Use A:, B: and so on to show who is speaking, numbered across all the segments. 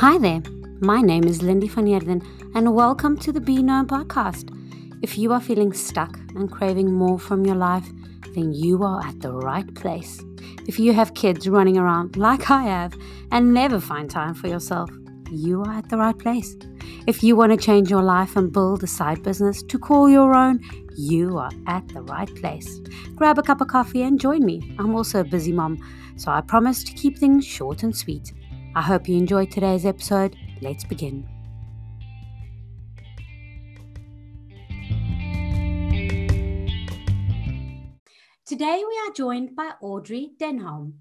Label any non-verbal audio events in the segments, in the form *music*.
A: Hi there, my name is Lindy van and welcome to the Be Known podcast. If you are feeling stuck and craving more from your life, then you are at the right place. If you have kids running around like I have and never find time for yourself, you are at the right place. If you want to change your life and build a side business to call your own, you are at the right place. Grab a cup of coffee and join me. I'm also a busy mom, so I promise to keep things short and sweet. I hope you enjoyed today's episode. Let's begin. Today we are joined by Audrey Denholm.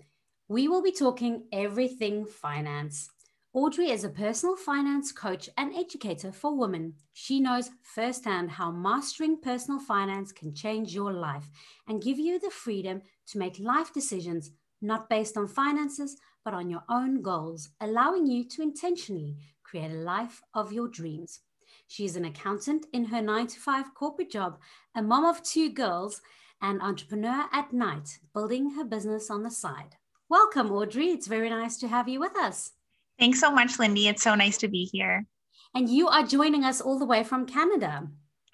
A: We will be talking everything finance. Audrey is a personal finance coach and educator for women. She knows firsthand how mastering personal finance can change your life and give you the freedom to make life decisions not based on finances, but on your own goals, allowing you to intentionally create a life of your dreams. She is an accountant in her nine to five corporate job, a mom of two girls, and entrepreneur at night, building her business on the side. Welcome, Audrey. It's very nice to have you with us.
B: Thanks so much, Lindy. It's so nice to be here.
A: And you are joining us all the way from Canada.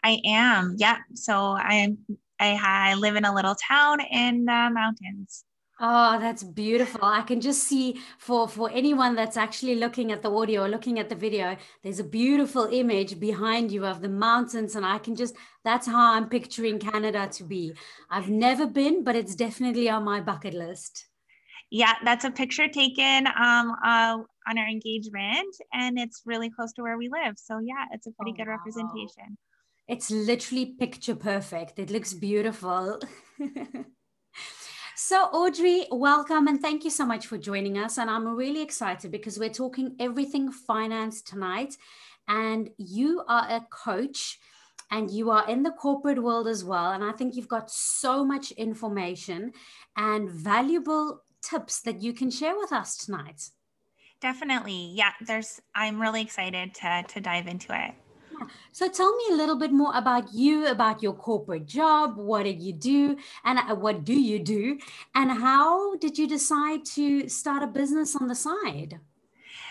B: I am. Yeah. So I am. I, I live in a little town in the mountains.
A: Oh, that's beautiful. I can just see for for anyone that's actually looking at the audio or looking at the video, there's a beautiful image behind you of the mountains and I can just that's how I'm picturing Canada to be. I've never been, but it's definitely on my bucket list.
B: Yeah, that's a picture taken um, uh, on our engagement and it's really close to where we live. So yeah, it's a pretty oh, good wow. representation.
A: It's literally picture perfect. It looks beautiful. *laughs* So, Audrey, welcome and thank you so much for joining us. And I'm really excited because we're talking everything finance tonight. And you are a coach and you are in the corporate world as well. And I think you've got so much information and valuable tips that you can share with us tonight.
B: Definitely. Yeah, there's I'm really excited to to dive into it.
A: So tell me a little bit more about you, about your corporate job. What did you do? And uh, what do you do? And how did you decide to start a business on the side?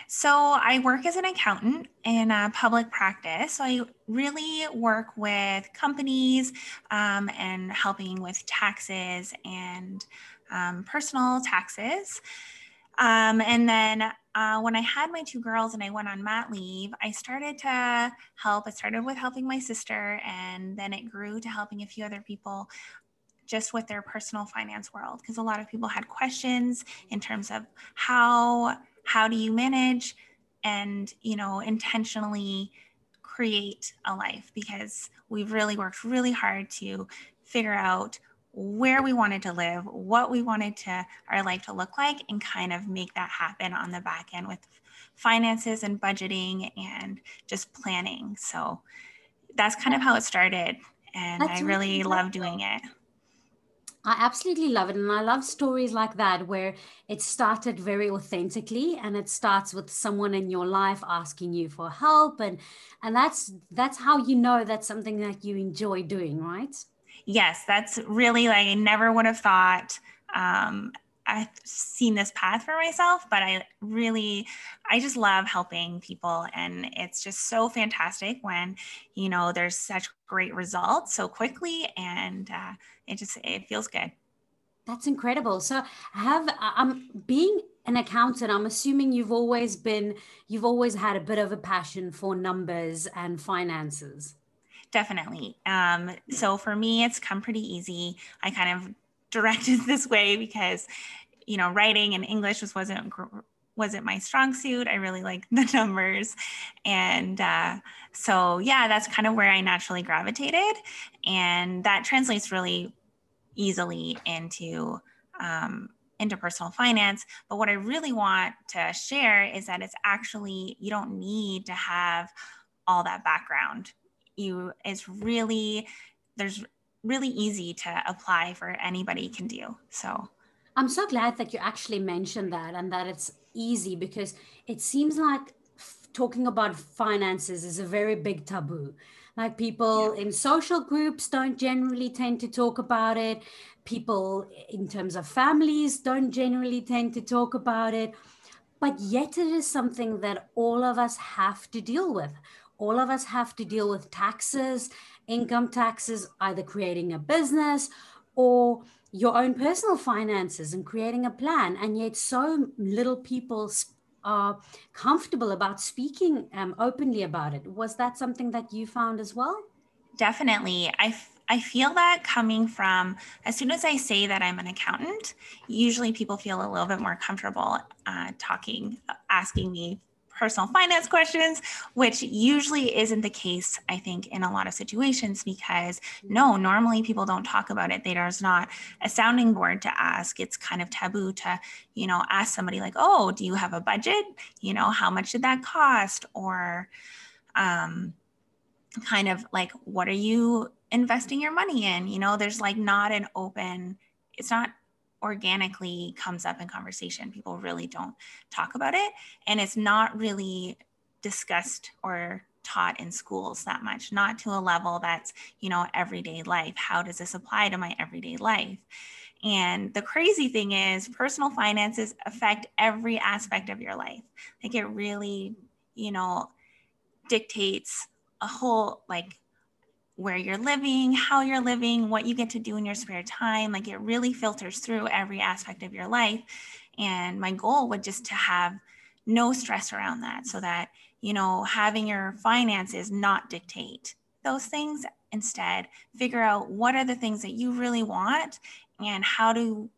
B: So, I work as an accountant in a public practice. So, I really work with companies um, and helping with taxes and um, personal taxes. Um, and then uh, when I had my two girls and I went on mat leave, I started to help. I started with helping my sister, and then it grew to helping a few other people just with their personal finance world because a lot of people had questions in terms of how how do you manage and you know intentionally create a life because we've really worked really hard to figure out where we wanted to live, what we wanted to our life to look like, and kind of make that happen on the back end with finances and budgeting and just planning. So that's kind of how it started. And that's I really love doing it.
A: I absolutely love it. And I love stories like that where it started very authentically and it starts with someone in your life asking you for help. And and that's that's how you know that's something that you enjoy doing, right?
B: Yes, that's really like I never would have thought um, I've seen this path for myself, but I really, I just love helping people. And it's just so fantastic when, you know, there's such great results so quickly and uh, it just, it feels good.
A: That's incredible. So have, I'm um, being an accountant, I'm assuming you've always been, you've always had a bit of a passion for numbers and finances.
B: Definitely. Um, so for me, it's come pretty easy. I kind of *laughs* directed this way because, you know, writing and English just wasn't wasn't my strong suit. I really like *laughs* the numbers, and uh, so yeah, that's kind of where I naturally gravitated, and that translates really easily into um, into personal finance. But what I really want to share is that it's actually you don't need to have all that background you is really there's really easy to apply for anybody can do so
A: i'm so glad that you actually mentioned that and that it's easy because it seems like f- talking about finances is a very big taboo like people yeah. in social groups don't generally tend to talk about it people in terms of families don't generally tend to talk about it but yet it is something that all of us have to deal with. All of us have to deal with taxes, income taxes, either creating a business or your own personal finances and creating a plan. And yet, so little people are comfortable about speaking um, openly about it. Was that something that you found as well?
B: Definitely. I I feel that coming from as soon as I say that I'm an accountant, usually people feel a little bit more comfortable uh, talking, asking me personal finance questions, which usually isn't the case, I think, in a lot of situations because no, normally people don't talk about it. There's not a sounding board to ask. It's kind of taboo to, you know, ask somebody like, oh, do you have a budget? You know, how much did that cost? Or, um, kind of like, what are you investing your money in? You know, there's like not an open, it's not organically comes up in conversation. People really don't talk about it. And it's not really discussed or taught in schools that much, not to a level that's, you know, everyday life. How does this apply to my everyday life? And the crazy thing is, personal finances affect every aspect of your life. Like it really, you know, dictates a whole like where you're living, how you're living, what you get to do in your spare time. Like it really filters through every aspect of your life. And my goal would just to have no stress around that so that, you know, having your finances not dictate those things. Instead, figure out what are the things that you really want and how do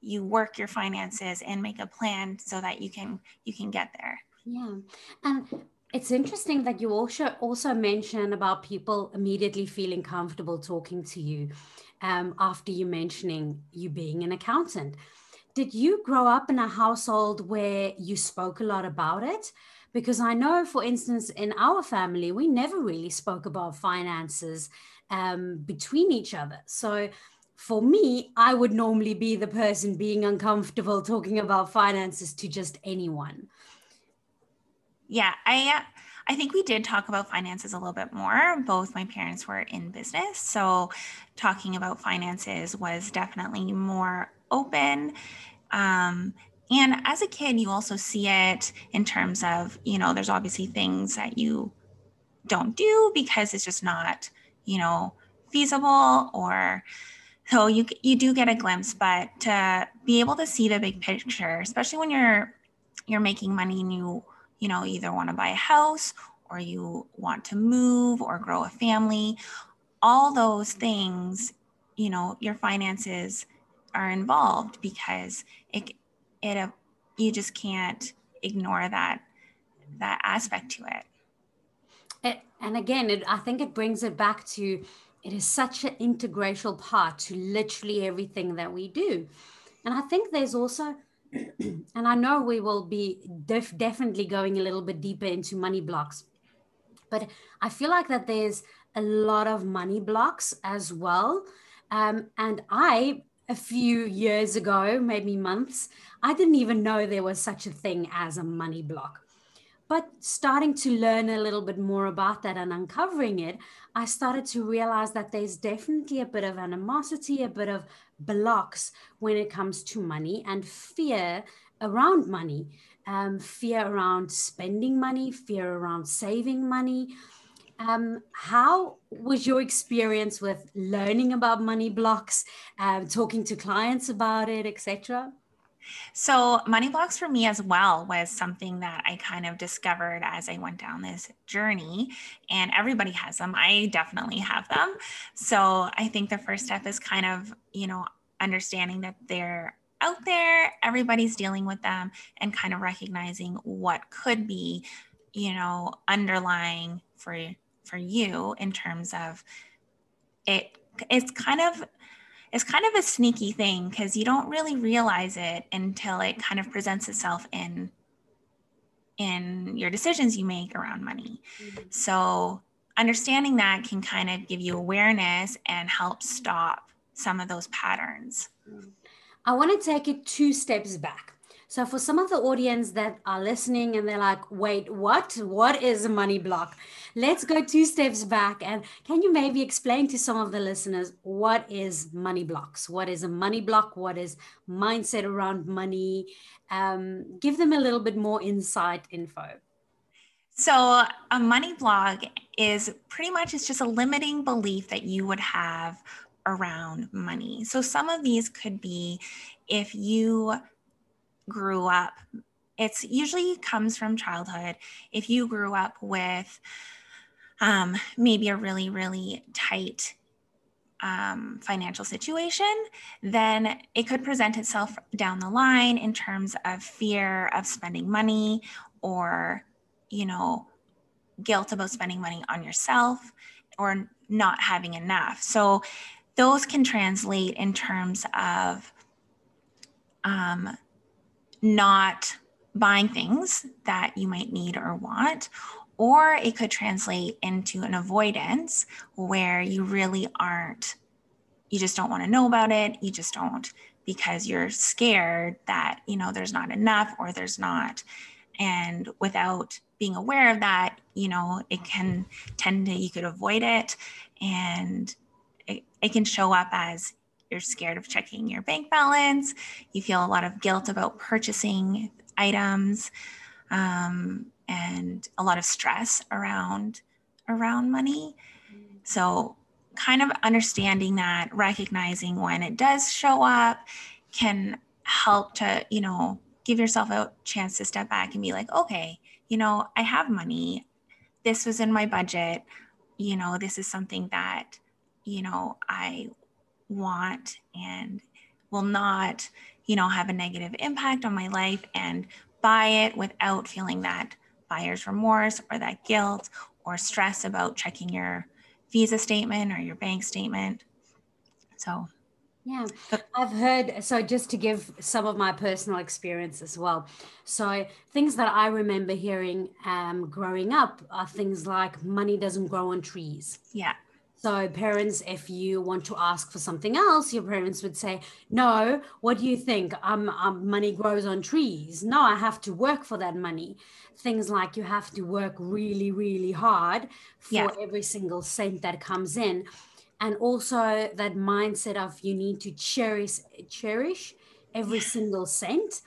B: you work your finances and make a plan so that you can you can get there.
A: Yeah. And it's interesting that you also also mention about people immediately feeling comfortable talking to you um, after you mentioning you being an accountant. Did you grow up in a household where you spoke a lot about it? Because I know, for instance, in our family, we never really spoke about finances um, between each other. So for me, I would normally be the person being uncomfortable talking about finances to just anyone.
B: Yeah, I I think we did talk about finances a little bit more. Both my parents were in business, so talking about finances was definitely more open. Um, and as a kid, you also see it in terms of, you know, there's obviously things that you don't do because it's just not, you know, feasible or so you you do get a glimpse, but to be able to see the big picture, especially when you're you're making money and you you know, either want to buy a house or you want to move or grow a family, all those things, you know, your finances are involved because it it uh, you just can't ignore that that aspect to it.
A: it and again, it, I think it brings it back to it is such an integral part to literally everything that we do. And I think there's also and I know we will be def- definitely going a little bit deeper into money blocks, but I feel like that there's a lot of money blocks as well. Um, and I, a few years ago, maybe months, I didn't even know there was such a thing as a money block. But starting to learn a little bit more about that and uncovering it, I started to realize that there's definitely a bit of animosity, a bit of blocks when it comes to money and fear around money, um, fear around spending money, fear around saving money. Um, how was your experience with learning about money blocks, um, talking to clients about it, etc.?
B: So, money blocks for me as well was something that I kind of discovered as I went down this journey. And everybody has them. I definitely have them. So, I think the first step is kind of, you know, understanding that they're out there, everybody's dealing with them, and kind of recognizing what could be, you know, underlying for for you in terms of it it's kind of is kind of a sneaky thing because you don't really realize it until it kind of presents itself in in your decisions you make around money. Mm-hmm. So understanding that can kind of give you awareness and help stop some of those patterns.
A: I want to take it two steps back. So, for some of the audience that are listening and they're like, wait, what? What is a money block? Let's go two steps back. And can you maybe explain to some of the listeners what is money blocks? What is a money block? What is mindset around money? Um, give them a little bit more insight info.
B: So, a money block is pretty much it's just a limiting belief that you would have around money. So, some of these could be if you grew up, it's usually comes from childhood. If you grew up with um, maybe a really, really tight um, financial situation, then it could present itself down the line in terms of fear of spending money or, you know, guilt about spending money on yourself or not having enough. So those can translate in terms of um, not buying things that you might need or want. Or it could translate into an avoidance where you really aren't, you just don't want to know about it. You just don't because you're scared that, you know, there's not enough or there's not. And without being aware of that, you know, it can tend to, you could avoid it and it, it can show up as you're scared of checking your bank balance. You feel a lot of guilt about purchasing items um, and a lot of stress around around money. So kind of understanding that, recognizing when it does show up can help to, you know, give yourself a chance to step back and be like, okay, you know, I have money. This was in my budget. You know, this is something that, you know, I want and will not, you know, have a negative impact on my life and buy it without feeling that buyer's remorse or that guilt or stress about checking your visa statement or your bank statement. So,
A: yeah, I've heard. So, just to give some of my personal experience as well. So, things that I remember hearing um, growing up are things like money doesn't grow on trees.
B: Yeah.
A: So, parents, if you want to ask for something else, your parents would say, No, what do you think? Um, um, money grows on trees. No, I have to work for that money. Things like you have to work really, really hard for yeah. every single cent that comes in. And also that mindset of you need to cherish, cherish every single cent.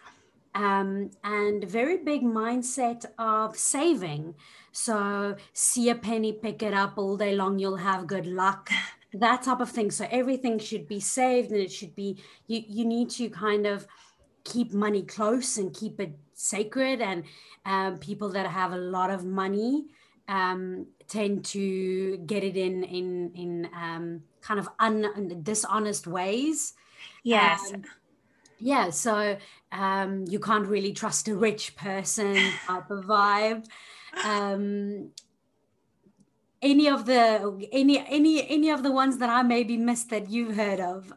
A: Um, and very big mindset of saving. So see a penny, pick it up all day long, you'll have good luck. *laughs* That type of thing. So everything should be saved and it should be, you, you need to kind of keep money close and keep it sacred. And um, people that have a lot of money um, tend to get it in, in, in um, kind of un, dishonest ways.
B: Yes.
A: Um, yeah so um, you can't really trust a rich person type of vibe um, any of the any any any of the ones that I maybe missed that you've heard of?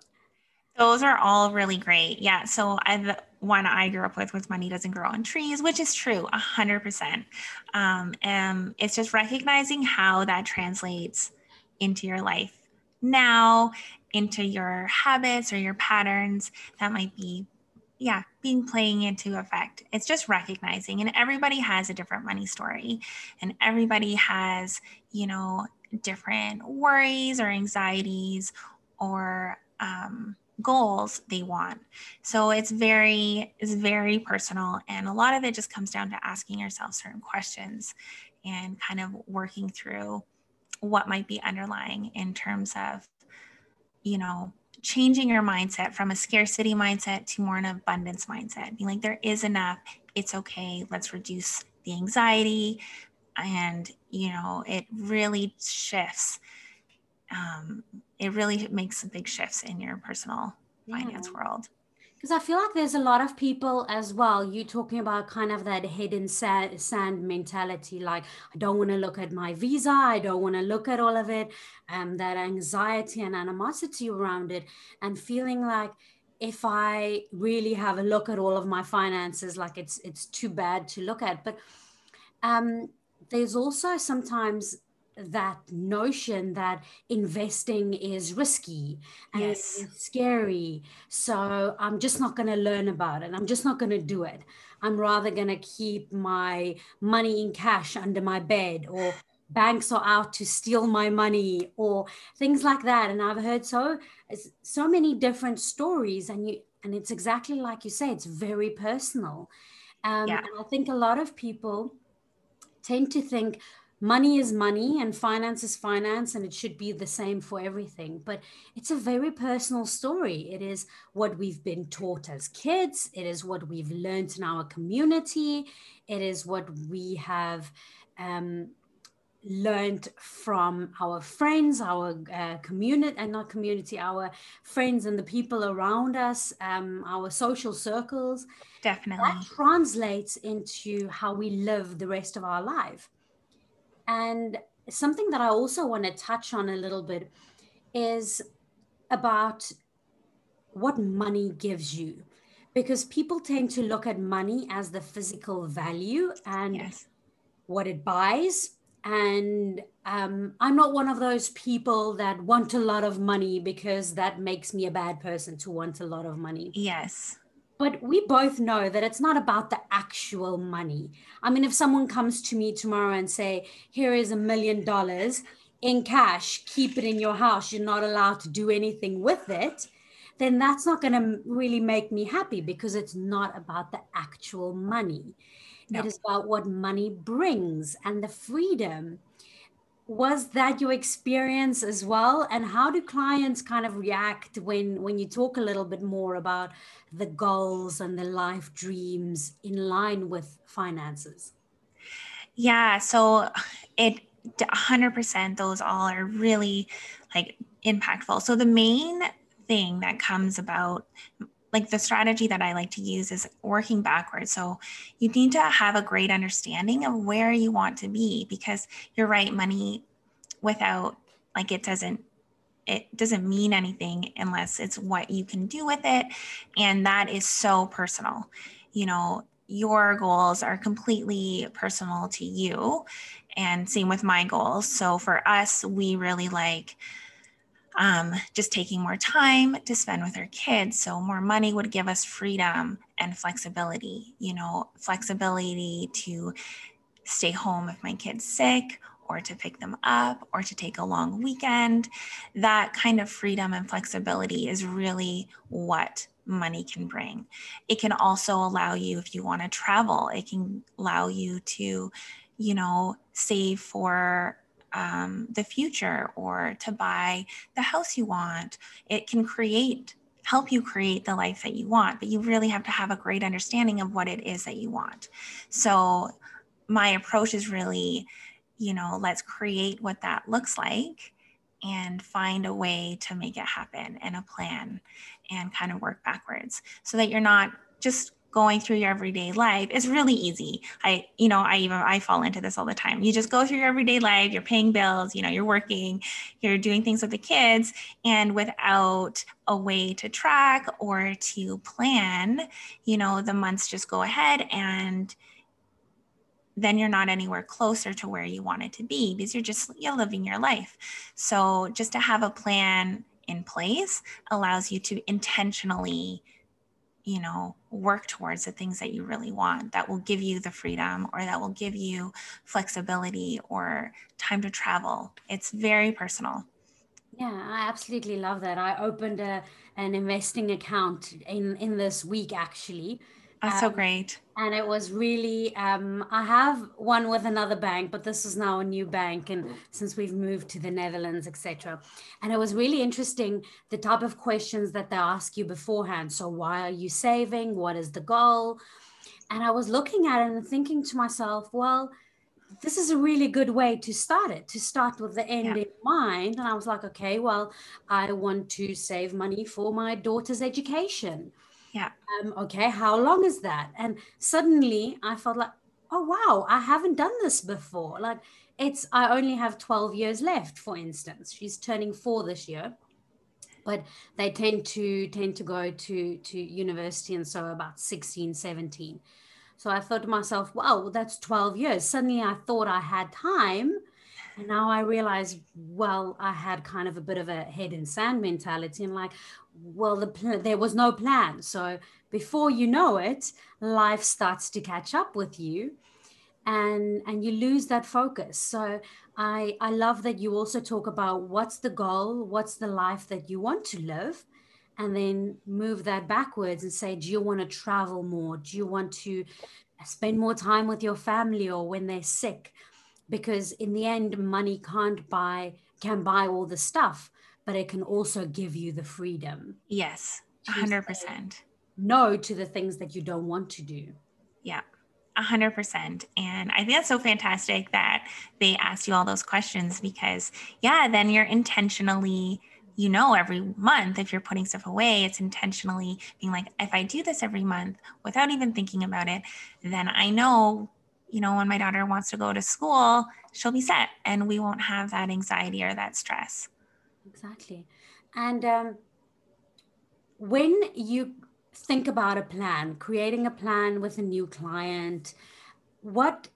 B: Those are all really great. Yeah. So I, the one I grew up with was money doesn't grow on trees, which is true, a hundred percent. Um, and it's just recognizing how that translates into your life now, into your habits or your patterns that might be yeah, being playing into effect. It's just recognizing, and everybody has a different money story, and everybody has, you know, different worries or anxieties or um, goals they want. So it's very, it's very personal, and a lot of it just comes down to asking yourself certain questions and kind of working through what might be underlying in terms of, you know, changing your mindset from a scarcity mindset to more an abundance mindset. Being like, there is enough, it's okay, let's reduce the anxiety. And, you know, it really shifts. Um, it really makes some big shifts in your personal yeah. finance world
A: because I feel like there's a lot of people as well. You talking about kind of that hidden sand, sand mentality, like I don't want to look at my visa, I don't want to look at all of it, um, that anxiety and animosity around it, and feeling like if I really have a look at all of my finances, like it's it's too bad to look at. But um, there's also sometimes that notion that investing is risky and
B: Yes.
A: scary. So I'm just not going to learn about it. I'm just not going to do it. I'm rather going to keep my money in cash under my bed or banks are out to steal my money or things like that and i've heard so so many different stories and you and it's exactly like you say it's very personal um,
B: Yeah.
A: and i think a lot of people tend to think money is money and finance is finance and it should be the same for everything. But it's a very personal story. It is what we've been taught as kids. It is what we've learned in our community. It is what we have um, learned from our friends our uh, community and not community our friends and the people around us um, our social circles.
B: Definitely.
A: that translates into how we live the rest of our life. And something that I also want to touch on a little bit is about what money gives you. Because people tend to look at money as the physical value and
B: Yes.
A: what it buys. And um, I'm not one of those people that want a lot of money because that makes me a bad person to want a lot of money.
B: Yes.
A: But we both know that it's not about the actual money. I mean, if someone comes to me tomorrow and say, "Here is a million dollars in cash, keep it in your house. You're not allowed to do anything with it," then that's not going to really make me happy because it's not about the actual money.
B: No.
A: It is about what money brings and the freedom. Was that your experience as well? And how do clients kind of react when when you talk a little bit more about the goals and the life dreams in line with finances?
B: Yeah. So it 100%, those all are really like impactful. So the main thing that comes about like the strategy that I like to use is working backwards. So you need to have a great understanding of where you want to be because you're right, money without like it doesn't it doesn't mean anything unless it's what you can do with it and that is so personal. You know, your goals are completely personal to you and same with my goals. So for us, we really like um, just taking more time to spend with our kids. So more money would give us freedom and flexibility, you know, flexibility to stay home if my kid's sick or to pick them up or to take a long weekend. That kind of freedom and flexibility is really what money can bring. It can also allow you, if you want to travel, it can allow you to, you know, save for um, the future or to buy the house you want. It can create, help you create the life that you want, but you really have to have a great understanding of what it is that you want. So, my approach is really, you know, let's create what that looks like and find a way to make it happen and a plan and kind of work backwards so that you're not just going through your everyday life is really easy. I you know i even i fall into this all the time. You just go through your everyday life you're paying bills you know you're working you're doing things with the kids and without a way to track or to plan you know the months just go ahead and then you're not anywhere closer to where you want it to be because you're just you're living your life. So just to have a plan in place allows you to intentionally you know work towards the things that you really want that will give you the freedom or that will give you flexibility or time to travel it's very personal
A: Yeah, I absolutely love that. I opened a, an investing account in, in this week actually.
B: that's so
A: Um,
B: great
A: and it was really um, i have one with another bank but this is now a new bank and since we've moved to the netherlands etc and it was really interesting the type of questions that they ask you beforehand. So why are you saving? What is the goal? And i was looking at it and thinking to myself well this is a really good way to start it to start with the end
B: Yeah.
A: in mind. And i was like okay well i want to save money for my daughter's education
B: yeah
A: um, okay, how long is that? And suddenly I felt like, oh, wow, I haven't done this before. Like, it's, I only have 12 years left, for instance. She's turning four this year. But they tend to tend to go to to university and so about 16, 17. So I thought to myself, wow, that's 12 years. Suddenly I thought I had time And now I realize, well, I had kind of a bit of a head in sand mentality and like, well, the pl- there was no plan. So before you know it, life starts to catch up with you and and you lose that focus. So I I love that you also talk about what's the goal, what's the life that you want to live and then move that backwards and say, do you want to travel more? Do you want to spend more time with your family or when they're sick? Because in the end, money can't buy, can buy all the stuff, but it can also give you the freedom.
B: Yes, 100%.
A: No to the things that you don't want to do.
B: Yeah. 100%. And I think that's so fantastic that they asked you all those questions because, yeah, then you're intentionally you know every month if you're putting stuff away it's intentionally being like if i do this every month without even thinking about it then i know you know when my daughter wants to go to school she'll be set and we won't have that anxiety or that stress
A: exactly and um, when you think about a plan creating a plan with a new client what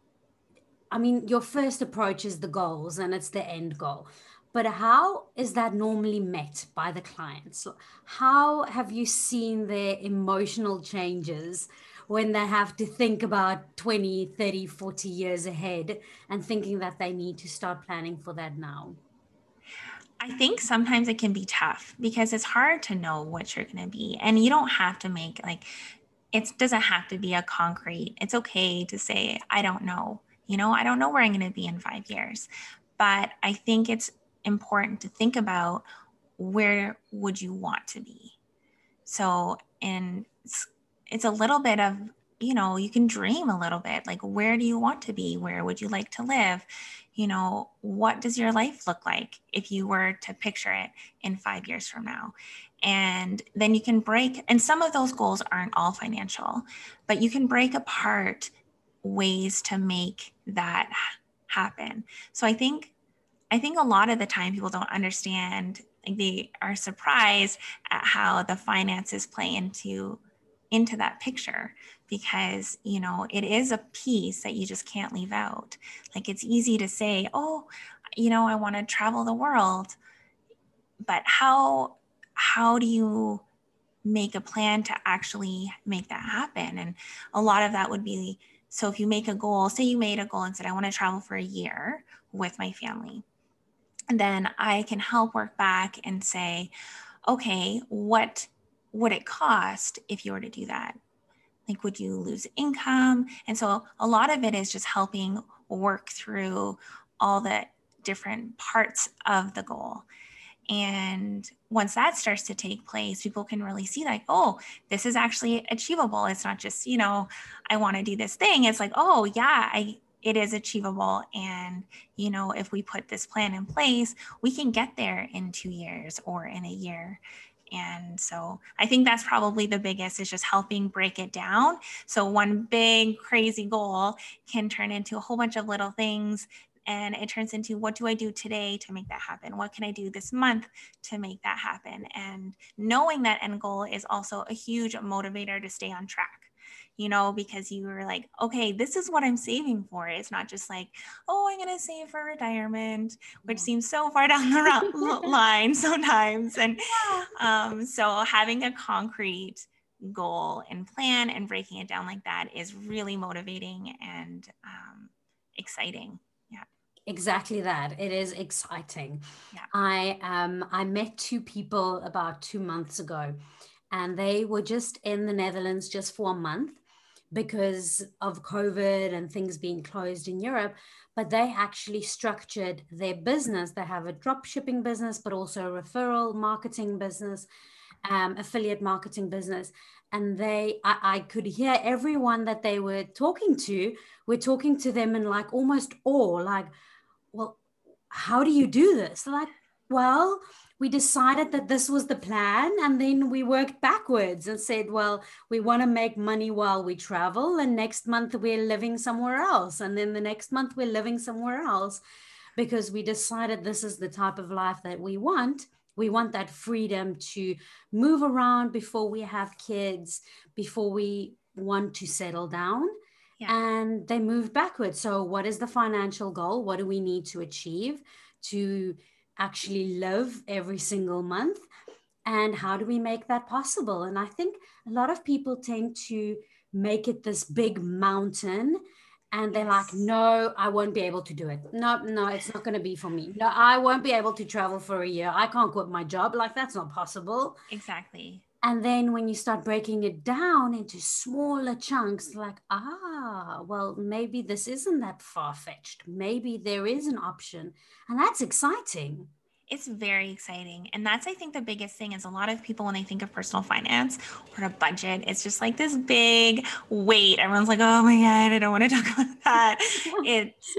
A: i mean your first approach is the goals and it's the end goal but how is that normally met by the clients? How have you seen their emotional changes when they have to think about 20, 30, 40 years ahead and thinking that they need to start planning for that now?
B: I think sometimes it can be tough because it's hard to know what you're going to be. And you don't have to make like, it doesn't have to be a concrete. It's okay to say, I don't know. You know, I don't know where I'm going to be in five years. But I think it's important to think about where would you want to be so and it's a little bit of you know you can dream a little bit like where do you want to be? Where would you like to live? You know what does your life look like if you were to picture it in 5 years from now? And then you can break and some of those goals aren't all financial but you can break apart ways to make that happen. So i think I think a lot of the time people don't understand, like they are surprised at how the finances play into into that picture because you know it is a piece that you just can't leave out. Like it's easy to say oh you know i want to travel the world. But how how do you make a plan to actually make that happen? And a lot of that would be so if you make a goal say you made a goal and said i want to travel for a year with my family then I can help work back and say, okay, what would it cost if you were to do that? Like, would you lose income? And so a lot of it is just helping work through all the different parts of the goal. And once that starts to take place, people can really see, like, oh, this is actually achievable. It's not just, you know, I want to do this thing. It's like, oh, yeah, I, it is achievable. And, you know, if we put this plan in place, we can get there in two years or in a year. And so I think that's probably the biggest is just helping break it down. So one big crazy goal can turn into a whole bunch of little things and it turns into what do I do today to make that happen? What can I do this month to make that happen? And knowing that end goal is also a huge motivator to stay on track you know, because you were like, okay, this is what I'm saving for. It's not just like, oh, I'm going to save for retirement, which seems so far *laughs* down the *laughs* line sometimes. And um, so having a concrete goal and plan and breaking it down like that is really motivating and um, exciting. Yeah.
A: Exactly that. It is exciting.
B: Yeah.
A: I um I met two people about two months ago and they were just in the Netherlands just for a month because of COVID and things being closed in Europe, but they actually structured their business. They have a drop shipping business, but also a referral marketing business, um, affiliate marketing business. And they, I, I could hear everyone that they were talking to, we're talking to them in like almost awe, like, well, how do you do this? Like, well, we decided that this was the plan and then we worked backwards and said well we want to make money while we travel and next month we're living somewhere else and then the next month we're living somewhere else because we decided this is the type of life that we want we want that freedom to move around before we have kids before we want to settle down yeah. and they move backwards. So, what is the financial goal? What do we need to achieve to actually live every single month? And how do we make that possible? And I think a lot of people tend to make it this big mountain and they're like no i won't be able to do it. No no it's not going to be for me. No i won't be able to travel for a year. I can't quit my job. Like that's not possible.
B: Exactly.
A: And then when you start breaking it down into smaller chunks, like, ah, Ah, well, maybe this isn't that far fetched. Maybe there is an option. And that's exciting.
B: It's very exciting. And that's, I think, the biggest thing is a lot of people, when they think of personal finance or a budget, it's just like this big weight. Everyone's like, oh my God, I don't want to talk *laughs* about that. *laughs* it's,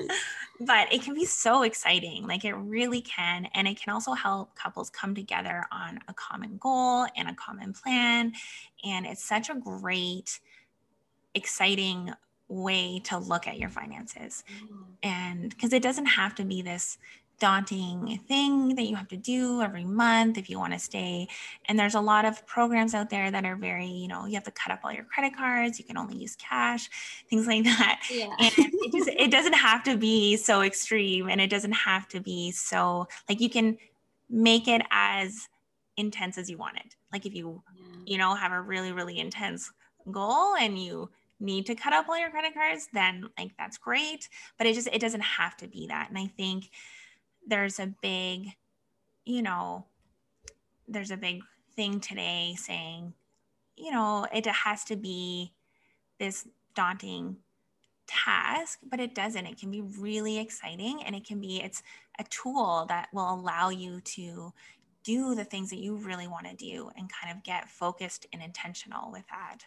B: but it can be so exciting. Like it really can. And it can also help couples come together on a common goal and a common plan. And it's such a great, exciting way to look at your finances. Mm-hmm. And because it doesn't have to be this daunting thing that you have to do every month if you want to stay. And there's a lot of programs out there that are very, you know, you have to cut up all your credit cards, you can only use cash, things like *laughs* that. Yeah. and it just it doesn't have to be so extreme and it doesn't have to be so like you can make it as intense as you want it. Like if you, yeah. you know, have a really, really intense goal and you need to cut up all your credit cards, then like that's great. But it just it doesn't have to be that. And I think there's a big, you know, there's a big thing today saying, you know, it has to be this daunting task, but it doesn't. It can be really exciting and it can be, it's a tool that will allow you to do the things that you really want to do and kind of get focused and intentional with that.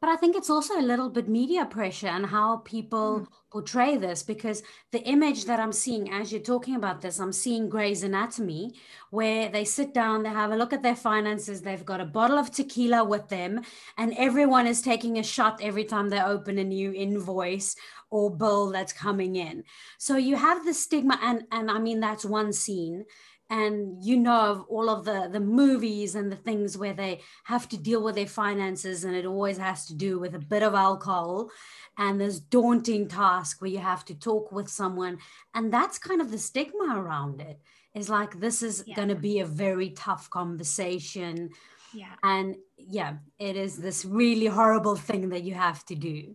A: But I think it's also a little bit media pressure and how people mm. portray this because the image that I'm seeing as you're talking about this, I'm seeing Grey's Anatomy, where they sit down, they have a look at their finances, they've got a bottle of tequila with them, and everyone is taking a shot every time they open a new invoice or bill that's coming in. So you have the stigma, and and I mean that's one scene and you know of all of the the movies and the things where they have to deal with their finances and it always has to do with a bit of alcohol. And this daunting task where you have to talk with someone and that's kind of the stigma around it. Is like this is yeah. going to be a very tough conversation.
B: Yeah.
A: And yeah it is this really horrible thing that you have to do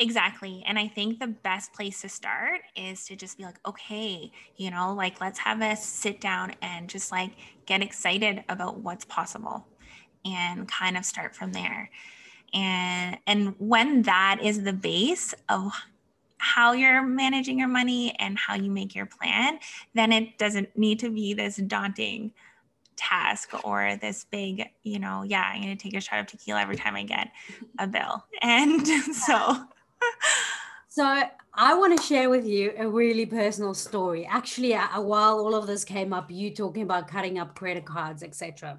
B: Exactly. And I think the best place to start is to just be like, okay, you know, like let's have us sit down and just like get excited about what's possible and kind of start from there. And and when that is the base of how you're managing your money and how you make your plan, then it doesn't need to be this daunting task or this big, you know, yeah, I'm going to take a shot of tequila every time I get a bill. *laughs* And so
A: so I want to share with you a really personal story. Actually, uh, while all of this came up, you talking about cutting up credit cards, etc.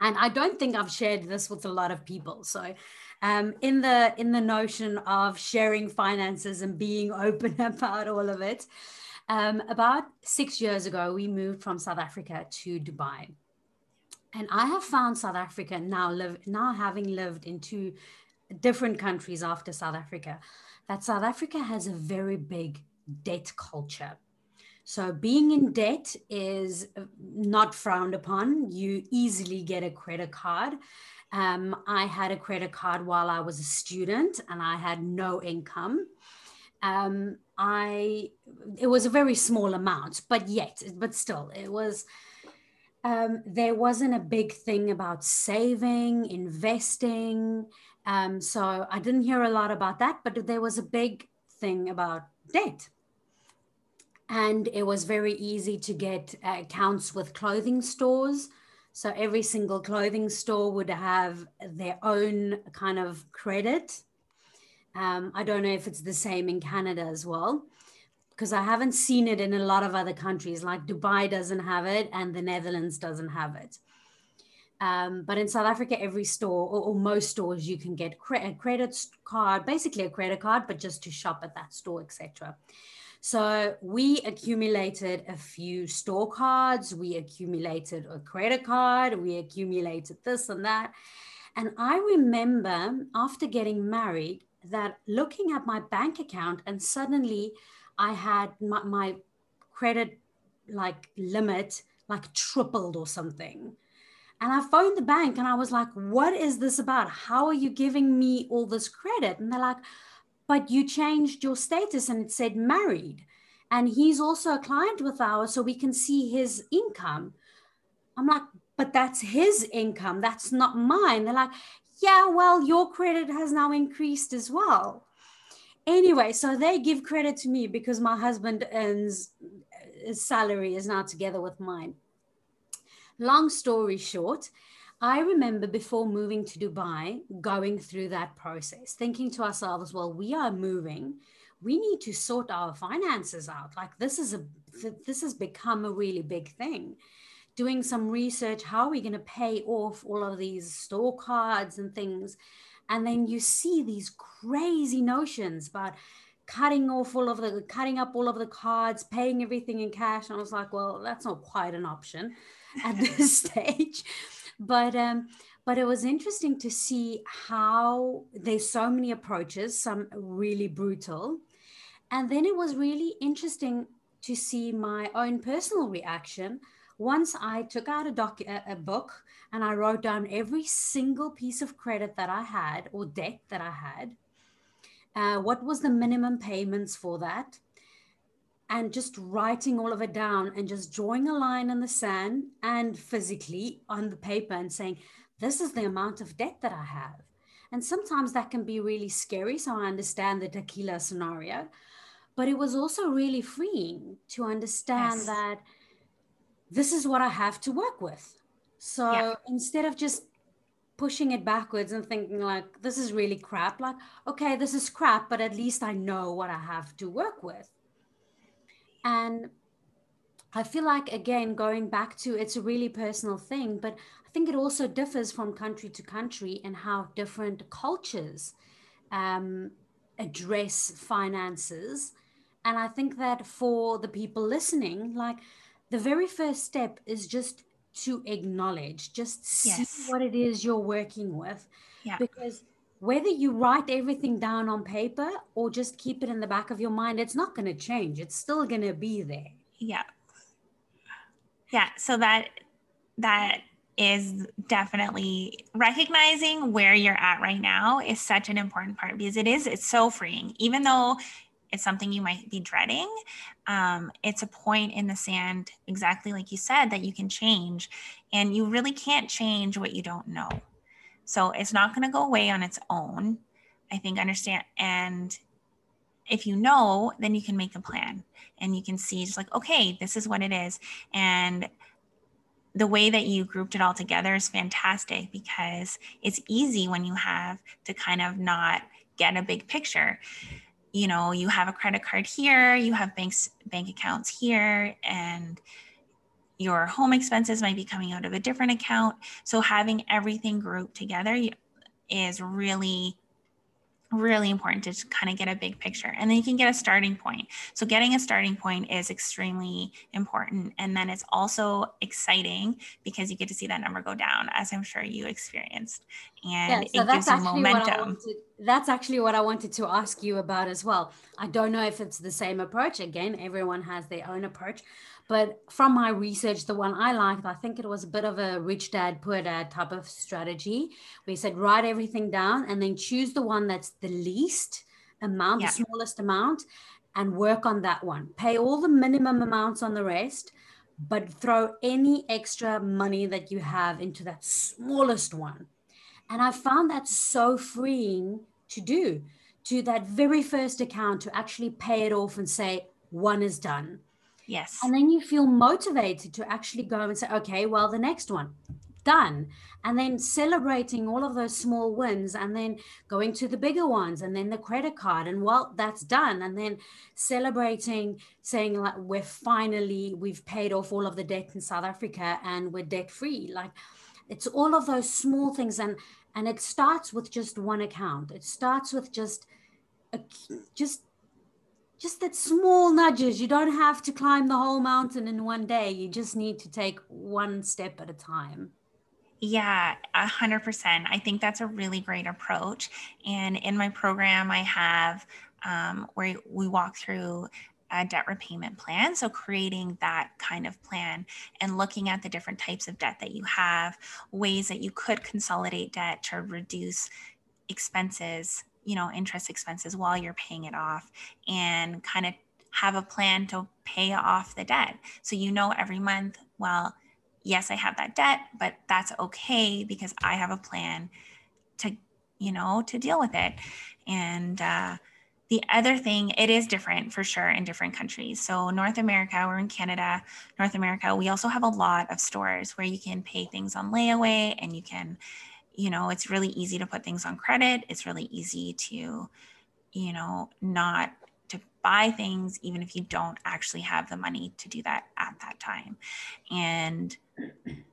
A: And I don't think I've shared this with a lot of people. So, um, in the in the notion of sharing finances and being *laughs* open about all of it, um, about six years ago, we moved from South Africa to Dubai, and I have found South Africa now live now having lived in two different countries after South Africa, that South Africa has a very big debt culture. So being in debt is not frowned upon. You easily get a credit card. Um, I had a credit card while I was a student and I had no income. Um, I it was a very small amount, but yet, but still, it was. Um, there wasn't a big thing about saving, investing, um, so I didn't hear a lot about that, but there was a big thing about debt. And it was very easy to get accounts with clothing stores. So every single clothing store would have their own kind of credit. Um, I don't know if it's the same in Canada as well, because I haven't seen it in a lot of other countries. Like Dubai doesn't have it, and the Netherlands doesn't have it. Um, but in South Africa, every store or, or most stores, you can get cre- a credit card, basically a credit card, but just to shop at that store, etc. So we accumulated a few store cards, we accumulated a credit card, we accumulated this and that. And I remember after getting married, that looking at my bank account and suddenly I had my, my credit like limit like tripled or something. And I phoned the bank and I was like, what is this about? How are you giving me all this credit? And they're like, but you changed your status and it said married. And he's also a client with ours, so we can see his income. I'm like, but that's his income. That's not mine. They're like, yeah, well, your credit has now increased as well. Anyway, so they give credit to me because my husband earns his salary is now together with mine. Long story short, I remember before moving to Dubai, going through that process, thinking to ourselves, well, we are moving. We need to sort our finances out. Like this is a this has become a really big thing. Doing some research, how are we going to pay off all of these store cards and things? And then you see these crazy notions about cutting off all of the cutting up all of the cards, paying everything in cash. And I was like, well, that's not quite an option *laughs* at this *laughs* stage. But um, but it was interesting to see how there's so many approaches, some really brutal. And then it was really interesting to see my own personal reaction once I took out a, doc, a, book and I wrote down every single piece of credit that I had or debt that I had, uh, what was the minimum payments for that, and just writing all of it down and just drawing a line in the sand and physically on the paper and saying, this is the amount of debt that I have. And sometimes that can be really scary. So I understand the tequila scenario, but it was also really freeing to understand yes. that this is what I have to work with. So yeah. instead of just pushing it backwards and thinking like this is really crap like okay this is crap but at least i know what i have to work with and I feel like, again, going back to it's a really personal thing, but I think it also differs from country to country and how different cultures um, address finances. And I think that for the people listening, like the very first step is just to acknowledge, just see yes. what it is you're working with. Yeah. Because whether you write everything down on paper or just keep it in the back of your mind, it's not going to change. It's still going to be there.
B: Yeah. Yeah. So that, that is definitely recognizing where you're at right now is such an important part because it is, it's so freeing. Even though it's something you might be dreading, um, it's a point in the sand, exactly like you said, that you can change. And you really can't change what you don't know. So it's not going to go away on its own. I think understand and if you know, then you can make a plan and you can see just like, okay, this is what it is. And the way that you grouped it all together is fantastic because it's easy when you have to kind of not get a big picture. You know, you have a credit card here, you have banks bank accounts here, and your home expenses might be coming out of a different account. So having everything grouped together is really really important to kind of get a big picture. And then you can get a starting point. So getting a starting point is extremely important. And then it's also exciting because you get to see that number go down as i'm sure you experienced. And yeah, so it gives you momentum.
A: wanted, that's actually what i wanted to ask you about as well i don't know if it's the same approach again everyone has their own approach but from my research, the one I liked, I think it was a bit of a rich dad, poor dad type of strategy. We said write everything down and then choose the one that's the least amount, yeah. the smallest amount, and work on that one. Pay all the minimum amounts on the rest, but throw any extra money that you have into that smallest one. And I found that so freeing to do to that very first account to actually pay it off and say, one is done
B: Yes.
A: And then you feel motivated to actually go and say, okay, well, the next one, done. And then celebrating all of those small wins and then going to the bigger ones and then the credit card. And well, that's done. And then celebrating, saying, like, we're finally, we've paid off all of the debt in South Africa and we're debt free. Like, it's all of those small things. And, and it starts with just one account. It starts with just, a, just just that small nudges. You don't have to climb the whole mountain in one day. You just need to take one step at a time.
B: Yeah, a hundred percent. I think that's a really great approach. And in my program, I have um, where we walk through a debt repayment plan. So, creating that kind of plan and looking at the different types of debt that you have, ways that you could consolidate debt to reduce expenses, you know, interest expenses while you're paying it off, and kind of have a plan to pay off the debt. So, you know, every month, well, yes, I have that debt, but that's okay because I have a plan to, you know, to deal with it. And, uh, the other thing, it is different for sure in different countries. So, North America, we're in Canada, North America, we also have a lot of stores where you can pay things on layaway and you can, you know, it's really easy to put things on credit. It's really easy to, you know, not to buy things even if you don't actually have the money to do that at that time. And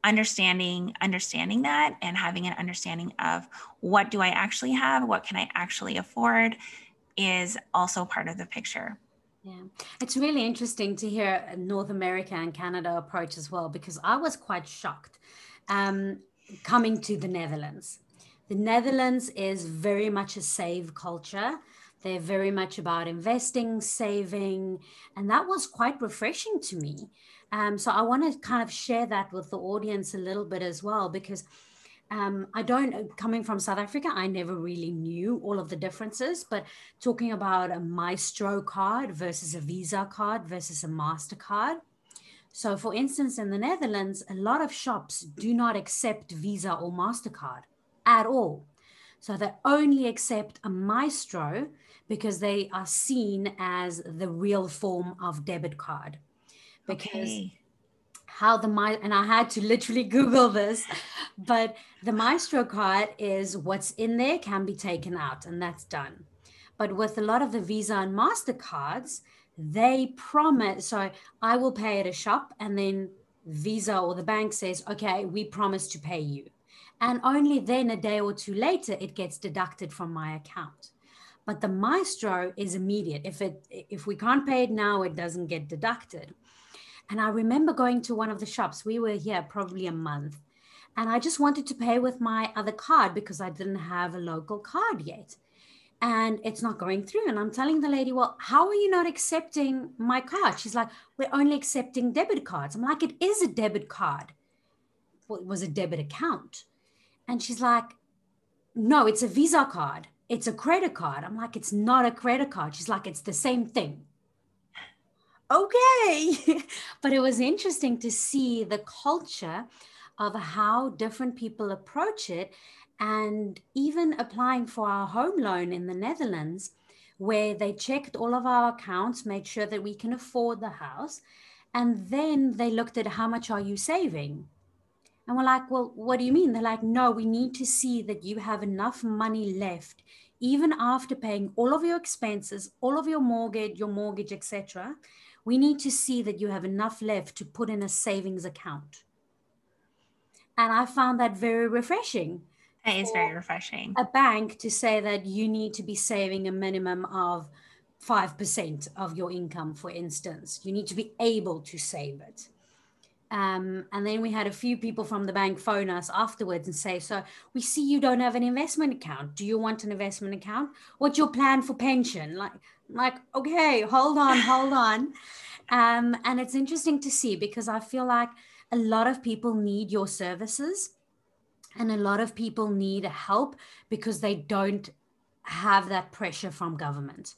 B: understanding understanding that and having an understanding of what do I actually have, what can I actually afford is also part of the picture.
A: Yeah, it's really interesting to hear North America and Canada approach as well because I was quite shocked um, coming to the Netherlands. The Netherlands is very much a save culture. They're very much about investing, saving, and that was quite refreshing to me. Um, so I want to kind of share that with the audience a little bit as well because um, I don't, uh, coming from South Africa, I never really knew all of the differences. But talking about a Maestro card versus a Visa card versus a MasterCard. So, for instance, in the Netherlands, a lot of shops do not accept Visa or MasterCard at all. So, they only accept a Maestro because they are seen as the real form of debit card. Because okay how the my and I had to literally *laughs* Google this, but the Maestro card is what's in there can be taken out, and that's done. But with a lot of the Visa and Mastercards, they promise. So I will pay at a shop, and then Visa or the bank says, "Okay, we promise to pay you," and only then a day or two later it gets deducted from my account. But the Maestro is immediate. If it if we can't pay it now, it doesn't get deducted. And I remember going to one of the shops. We were here probably a month. And I just wanted to pay with my other card because I didn't have a local card yet. And it's not going through. And I'm telling the lady, well, how are you not accepting my card? She's like, we're only accepting debit cards. I'm like, it is a debit card. Well, it was a debit account. And she's like, no, it's a Visa card. It's a credit card. I'm like, it's not a credit card. She's like, it's the same thing okay. *laughs* but it was interesting to see the culture of how different people approach it. And even applying for our home loan in the Netherlands, where they checked all of our accounts, made sure that we can afford the house. And then they looked at how much are you saving? And we're like, well, what do you mean? They're like, no, we need to see that you have enough money left, even after paying all of your expenses, all of your mortgage, your mortgage, etc we need to see that you have enough left to put in a savings account. And I found that very refreshing.
B: It is very refreshing.
A: A bank to say that you need to be saving a minimum of 5% of your income, for instance. You need to be able to save it. Um, and then we had a few people from the bank phone us afterwards and say, So we see you don't have an investment account. Do you want an investment account? What's your plan for pension? Like, like okay, hold on, hold on. Um, and it's interesting to see because I feel like a lot of people need your services and a lot of people need help because they don't have that pressure from government.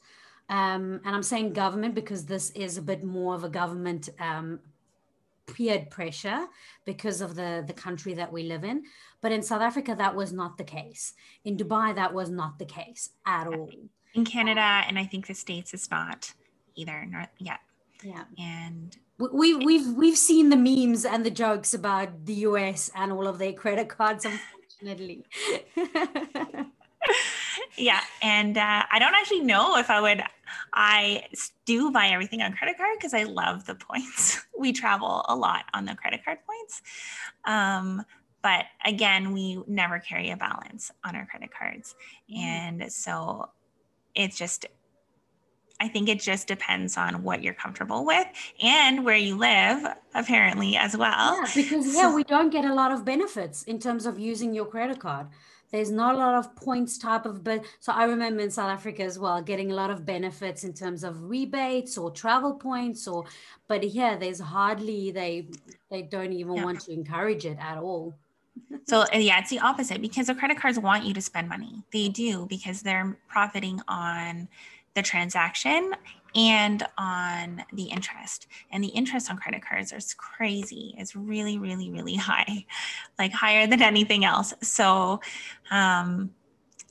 A: Um, and I'm saying government because this is a bit more of a government um, peer pressure because of the the country that we live in. But in south africa that was not the case. In dubai that was not the case at all.
B: In canada and i think the states is not either not yet.
A: Yeah.
B: And
A: we, we've we've seen the memes and the jokes about the us and all of their credit cards unfortunately. *laughs* *laughs*
B: Yeah and uh, i don't actually know if i would I do buy everything on credit card because I love the points. *laughs* we travel a lot on the credit card points. Um, but again, we never carry a balance on our credit cards. Mm. And so it's just, I think it just depends on what you're comfortable with and where you live, apparently, as well.
A: Yeah, because yeah, we don't get a lot of benefits in terms of using your credit card. There's not a lot of points type of but so I remember in South Africa as well getting a lot of benefits in terms of rebates or travel points or but here there's hardly they they don't even yeah. want to encourage it at all. *laughs*
B: so uh, yeah, it's the opposite because the credit cards want you to spend money. They do because they're profiting on the transaction and on the interest. And the interest on credit cards is crazy. It's really, really, really *laughs* high, like higher than anything else. So, um,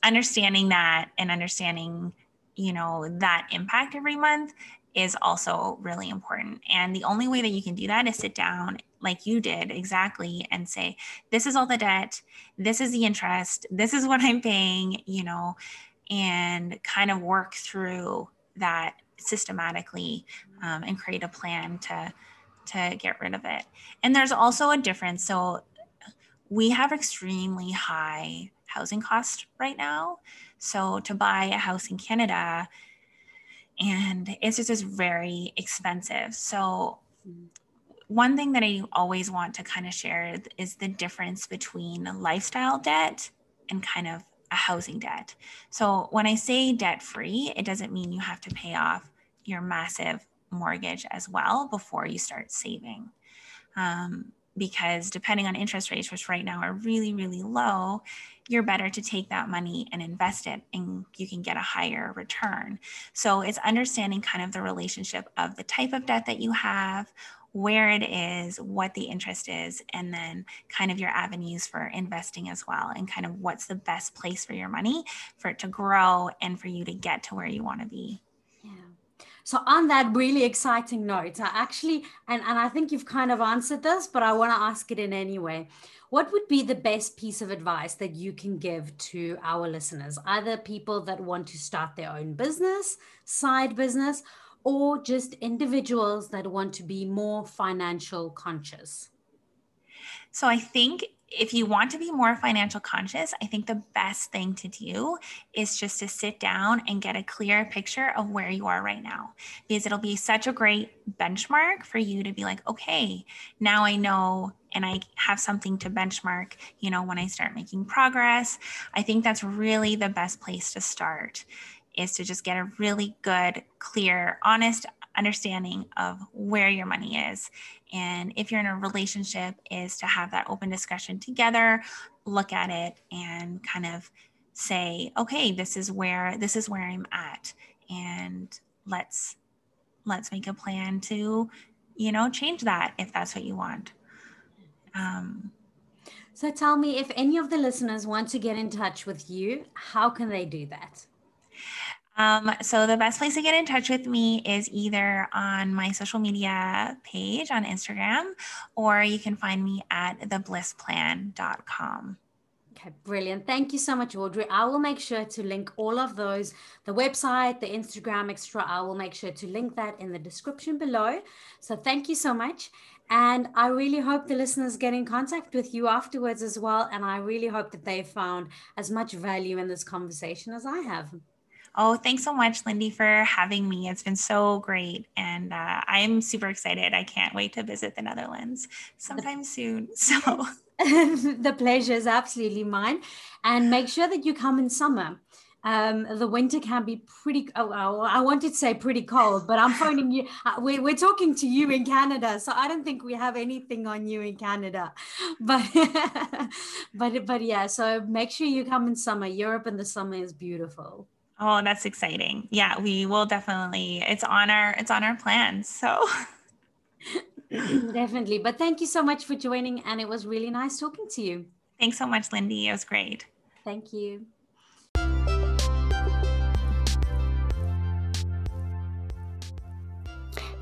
B: understanding that and understanding, you know, that impact every month is also really important. And the only way that you can do that is sit down like you did exactly and say, this is all the debt, this is the interest, this is what I'm paying, you know, and kind of work through that systematically um, and create a plan to to get rid of it. And there's also a difference. So we have extremely high housing costs right now. So to buy a house in Canada, and it's just very expensive. So one thing that I always want to kind of share is the difference between lifestyle debt and kind of a housing debt. So when I say debt free, it doesn't mean you have to pay off your massive mortgage as well before you start saving. Um, because depending on interest rates, which right now are really, really low, you're better to take that money and invest it and you can get a higher return. So it's understanding kind of the relationship of the type of debt that you have, where it is, what the interest is, and then kind of your avenues for investing as well, and kind of what's the best place for your money for it to grow and for you to get to where you want to be.
A: Yeah. So on that really exciting note, I actually, and, and I think you've kind of answered this, but I want to ask it in any way. What would be the best piece of advice that you can give to our listeners, either people that want to start their own business, side business, or just individuals that want to be more financial conscious?
B: So I think if you want to be more financial conscious, I think the best thing to do is just to sit down and get a clear picture of where you are right now. Because it'll be such a great benchmark for you to be like, okay, now I know and I have something to benchmark, you know, when I start making progress. I think that's really the best place to start is to just get a really good, clear, honest understanding of where your money is. And if you're in a relationship, is to have that open discussion together, look at it and kind of say, okay, this is where this is where I'm at. And let's let's make a plan to, you know, change that if that's what you want. Um,
A: so tell me if any of the listeners want to get in touch with you, how can they do that?
B: Um, so the best place to get in touch with me is either on my social media page on Instagram, or you can find me at theblissplan.com.
A: Okay, brilliant. Thank you so much, Audrey. I will make sure to link all of those the website, the Instagram extra. I will make sure to link that in the description below. So thank you so much. And I really hope the listeners get in contact with you afterwards as well. And I really hope that they found as much value in this conversation as I have.
B: Oh, thanks so much, Lindy, for having me. It's been so great. And uh, I'm super excited. I can't wait to visit the Netherlands sometime soon. *laughs* So *laughs*
A: the pleasure is absolutely mine. And make sure that you come in summer. Um, the winter can be pretty, oh, oh, I wanted to say pretty cold, but I'm phoning you. Uh, we're, we're talking to you in Canada. So I don't think we have anything on you in Canada. *laughs* But, but, but yeah, so make sure you come in summer. Europe in the summer is beautiful.
B: Oh, that's exciting. Yeah, we will definitely. It's on our it's on our plans. So *laughs*
A: definitely. But thank you so much for joining and it was really nice talking to you.
B: Thanks so much, Lindy. It was great.
A: Thank you.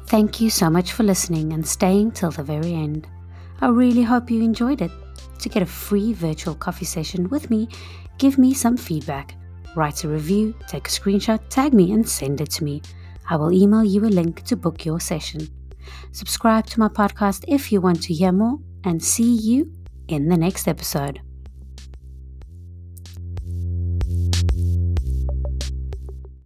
A: Thank you so much for listening and staying till the very end. I really hope you enjoyed it. To get a free virtual coffee session with me, give me some feedback Write a review, take a screenshot, tag me, and send it to me. I will email you a link to book your session. Subscribe to my podcast if you want to hear more, and see you in the next episode.